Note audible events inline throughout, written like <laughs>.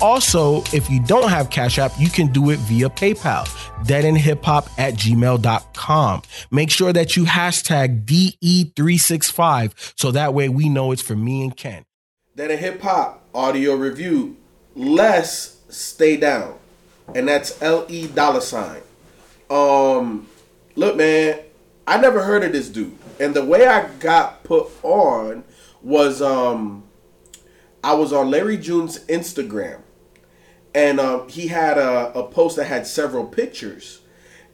Also, if you don't have Cash App, you can do it via PayPal, deadendhiphop at gmail.com. Make sure that you hashtag DE365 so that way we know it's for me and Ken. Dead End Hip Hop audio review. Les stay down. And that's L E dollar sign. Um look man, I never heard of this dude. And the way I got put on was um I was on Larry June's Instagram and um, he had a, a post that had several pictures.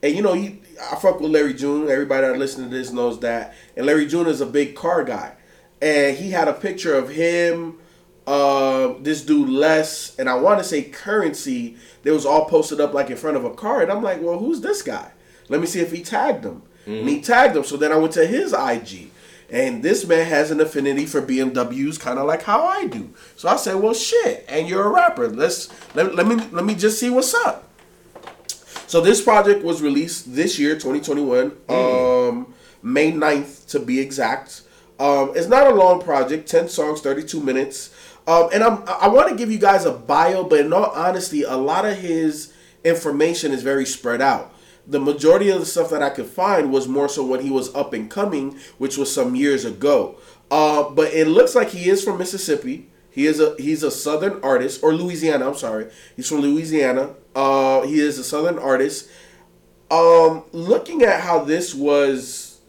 And you know, he I fuck with Larry June. Everybody that listening to this knows that. And Larry June is a big car guy. And he had a picture of him, uh, this dude Les, and I want to say Currency. They was all posted up like in front of a car, and I'm like, well, who's this guy? Let me see if he tagged him. Mm-hmm. And he tagged him. So then I went to his IG. And this man has an affinity for BMWs, kind of like how I do. So I said, "Well, shit, and you're a rapper. Let's let, let me let me just see what's up." So this project was released this year, 2021, mm. um, May 9th to be exact. Um, it's not a long project, 10 songs, 32 minutes. Um, and I'm, I want to give you guys a bio, but in all honesty, a lot of his information is very spread out the majority of the stuff that I could find was more so when he was up and coming, which was some years ago. Uh, but it looks like he is from Mississippi. He is a he's a southern artist or Louisiana. I'm sorry, he's from Louisiana. Uh, he is a southern artist. Um, looking at how this was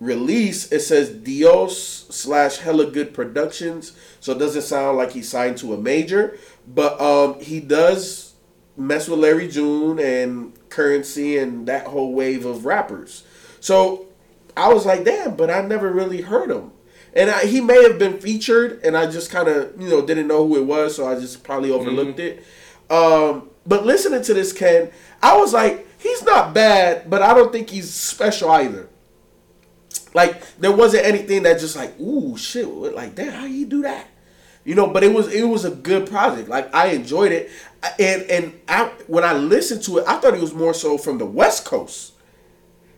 released, it says Dios slash Hella Good Productions. So it doesn't sound like he signed to a major, but um, he does mess with Larry June and Currency and that whole wave of rappers. So I was like, damn, but I never really heard him. And I, he may have been featured, and I just kind of, you know, didn't know who it was, so I just probably overlooked mm-hmm. it. Um, but listening to this, Ken, I was like, he's not bad, but I don't think he's special either. Like there wasn't anything that just like, ooh, shit, like that, how you do that? You know, but it was it was a good project. Like I enjoyed it, and and I, when I listened to it, I thought he was more so from the West Coast.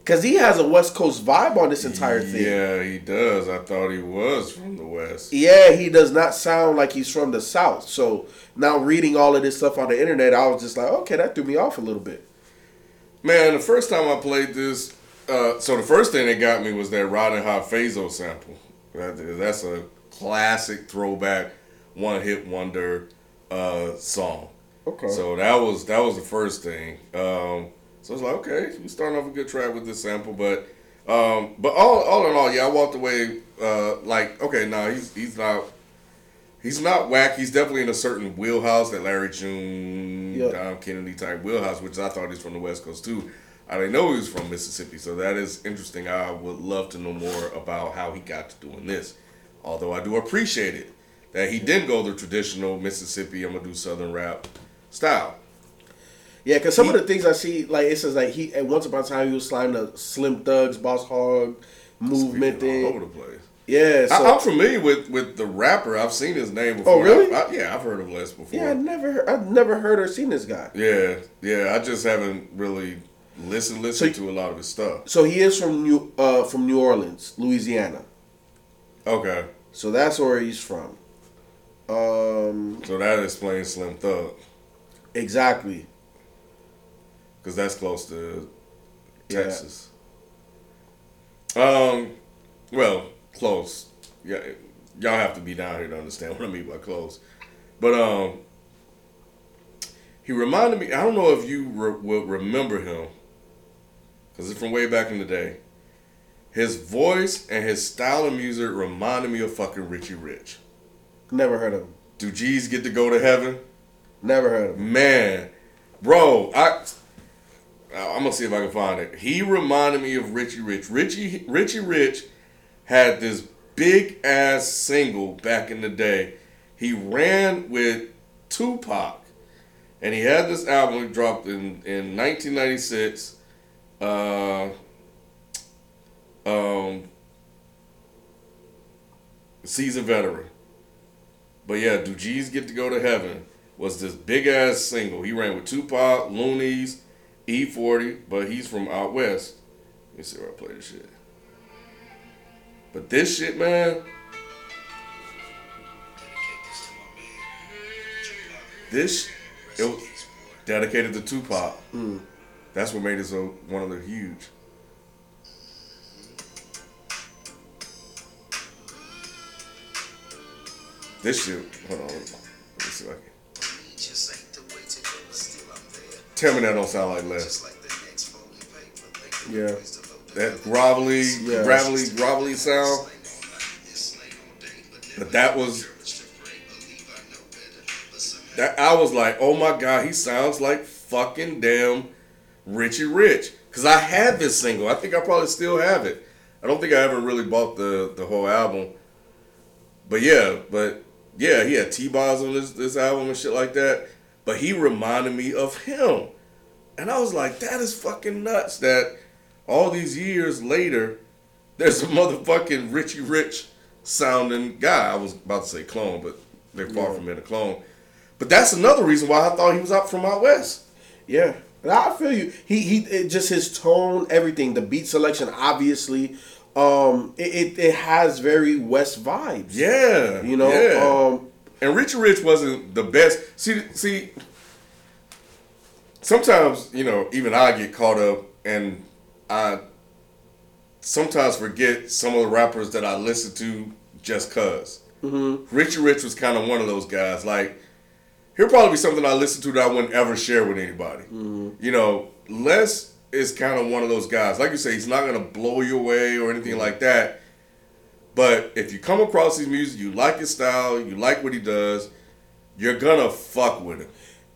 Cause he has a West Coast vibe on this entire thing. Yeah, he does. I thought he was from the West. Yeah, he does not sound like he's from the South. So now reading all of this stuff on the internet, I was just like, okay, that threw me off a little bit. Man, the first time I played this, uh, so the first thing that got me was that Riding High Faze-O sample. That's a classic throwback, one hit wonder uh, song. Okay. So that was that was the first thing. Um, so I was like, okay, we starting off a good track with this sample, but um, but all all in all, yeah, I walked away uh, like, okay, no, nah, he's he's not he's not whack. He's definitely in a certain wheelhouse that Larry June, yep. Dom Kennedy type wheelhouse, which I thought he's from the West Coast too. I didn't know he was from Mississippi, so that is interesting. I would love to know more about how he got to doing this. Although I do appreciate it that he didn't go the traditional Mississippi, I'm gonna do Southern rap style. Yeah, because some he, of the things I see, like it says, like he at once upon a time he was sliding the Slim Thugs, Boss Hogg movement thing all over the place. Yeah, so. I, am familiar with with the rapper. I've seen his name before. Oh, really? I, I, yeah, I've heard of Les before. Yeah, I never, I've never heard or seen this guy. Yeah, yeah, I just haven't really listened listened so, to a lot of his stuff. So he is from New uh from New Orleans, Louisiana. Okay. So that's where he's from. Um. So that explains Slim Thug. Exactly. Because that's close to Texas. Yeah. Um, well, close. Yeah, y'all have to be down here to understand <laughs> what I mean by close. But um, he reminded me. I don't know if you re- will remember him, because it's from way back in the day. His voice and his style of music reminded me of fucking Richie Rich. Never heard of him. Do G's get to go to heaven? Never heard of him. Man, bro, I I'm gonna see if I can find it. He reminded me of Richie Rich. Richie Richie Rich had this big ass single back in the day. He ran with Tupac, and he had this album he dropped in in 1996. Uh, um, seasoned veteran. But yeah, Do G's Get to Go to Heaven was this big ass single. He ran with Tupac, Luniz, E40, but he's from out west. Let me see where I play this shit. But this shit, man. This it was dedicated to Tupac. Mm. That's what made it so one of the huge. This shit. Hold on. Let me see if I can. Tell me that don't sound like Les. Yeah. That grovelly, Yeah. gravelly, grovelly sound. But that was that I was like, oh my god, he sounds like fucking damn Richie Rich. Cause I had this single. I think I probably still have it. I don't think I ever really bought the the whole album. But yeah, but yeah, he had T bars on this this album and shit like that. But he reminded me of him. And I was like, that is fucking nuts that all these years later, there's a motherfucking Richie Rich sounding guy. I was about to say clone, but they're far Yeah. from being a clone. But that's another reason why I thought he was out from out west. Yeah, And I feel you. He he it, just his tone, everything, the beat selection, obviously, um, it, it, it has very West vibes. Yeah, you know. yeah. Um, and Richie Rich wasn't the best. See, see. Sometimes you know, even I get caught up, and I sometimes forget some of the rappers that I listen to just because. Mm-hmm. Richie Rich was kind of one of those guys. Like, he'll probably be something I listen to that I wouldn't ever share with anybody. You know, Les is kind of one of those guys. Like you say, he's not gonna blow you away or anything like that. But if you come across his music, you like his style, you like what he does, you're gonna fuck with him.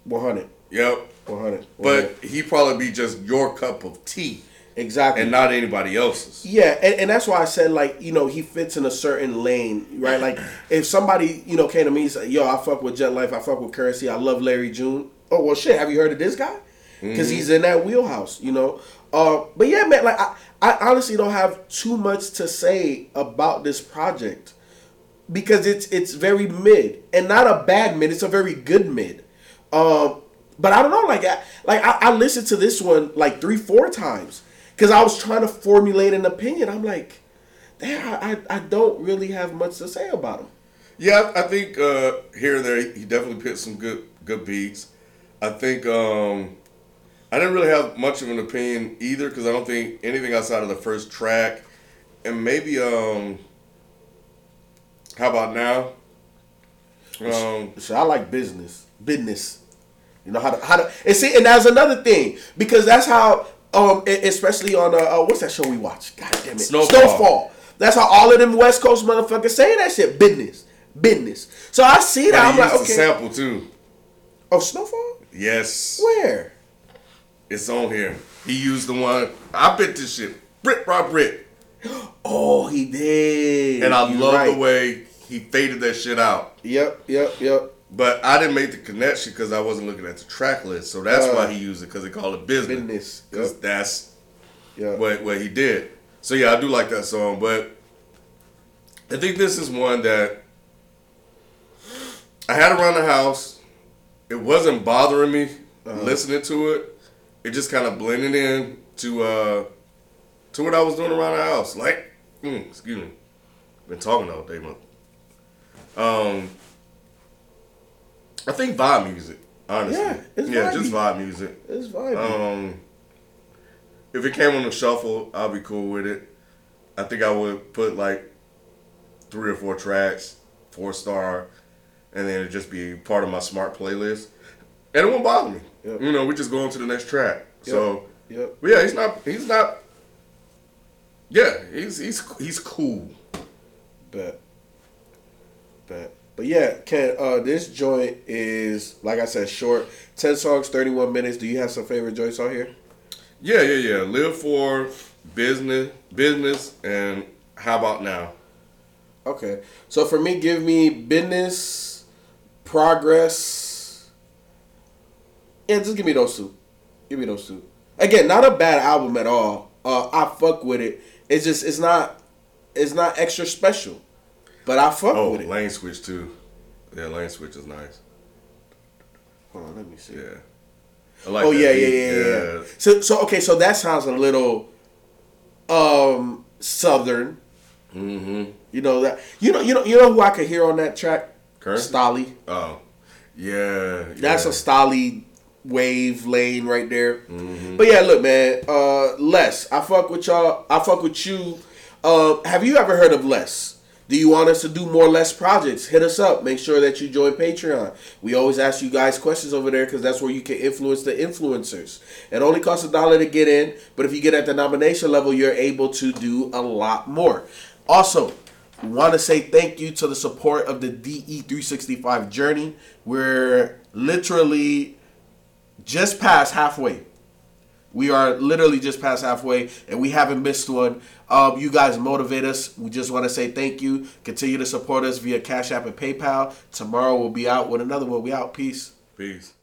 one hundred. Yep. 100. But he probably be just your cup of tea exactly. and not anybody else's. Yeah, and, and that's why I said like you know he fits in a certain lane, right? Like if somebody you know came to me and said, "Yo, I fuck with Jet Life, I fuck with Currency, I love Larry June." Oh well, shit. Have you heard of this guy? Because mm-hmm. he's in that wheelhouse, you know. Uh, but yeah, man. Like I, I honestly don't have too much to say about this project because it's it's very mid and not a bad mid. It's a very good mid. Um, but I don't know, like I, like I, I listened to this one like three, four times because I was trying to formulate an opinion. I'm like, damn, I, I I don't really have much to say about him. Yeah, I think uh, here and there he definitely picked some good good beats. I think um, I didn't really have much of an opinion either because I don't think anything outside of the first track and maybe um, how about now? Um, So I like business, business. You know how to how to and see, and that's another thing because that's how um especially on uh, uh what's that show we watch? God damn it, Snowfall. That's how all of them West Coast motherfuckers say that shit. Business, business. So I see but that. I'm he like, okay. sample too. Oh, Snowfall. Yes, Where? It's on here. He used the one. I bet this shit. Brit Rob Brit. <gasps> Oh, he did. And I You love right. the way he faded that shit out. Yep, yep, yep. But I didn't make the connection because I wasn't looking at the track list. So that's Uh, why he used it because they call it business. Business, Because yep. that's Yep. what, what he did. So yeah, I do like that song. But I think this is one that I had around the house. It wasn't bothering me Uh-huh. listening to it. It just kind of blended in to uh, to what I was doing around the house. Like, mm, excuse me, been talking all day, man. Um, I think vibe music, honestly. Yeah, it's yeah, just vibe music. It's fine. Um, if it came on the shuffle, I'll be cool with it. I think I would put like three or four tracks, four star, and then it'd just be part of my smart playlist, and it won't bother me. Yep. You know, we just go on to the next track. So, yep. but yeah, he's not. He's not. Yeah, he's he's he's cool. Bet. Bet. But yeah, Ken, uh, this joint is like I said, short. Ten songs, thirty-one minutes. Do you have some favorite joints on here? Yeah, yeah, yeah. Live for business, business, and how about now? Okay. So for me, give me business, progress. Yeah, just give me those two. Give me those two. Again, not a bad album at all. Uh, I fuck with it. It's just it's not it's not extra special. But I fuck Oh, with it. Oh, lane switch too. Yeah, lane switch is nice. Hold on, let me see. Yeah. I like oh yeah, yeah, yeah, yeah, yeah. So so okay, so that sounds a little um southern. Mm-hmm. You know that you know you know you know who I could hear on that track? Currency? Stalley. Oh. Yeah. That's yeah. a Stalley wave lane right there. Mm-hmm. But yeah, look, man. Uh, Les, I fuck with y'all. I fuck with you. Uh, have you ever heard of Les? Do you want us to do more Les projects? Hit us up. Make sure that you join Patreon. We always ask you guys questions over there because that's where you can influence the influencers. It only costs a dollar to get in, but if you get at the nomination level, you're able to do a lot more. Also, want to say thank you to the support of the DE365 journey. We're literally just past halfway. We are literally just past halfway, and we haven't missed one. Um, you guys motivate us. We just want to say thank you. Continue to support us via Cash App and PayPal. Tomorrow we'll be out with another one. We out. Peace. Peace.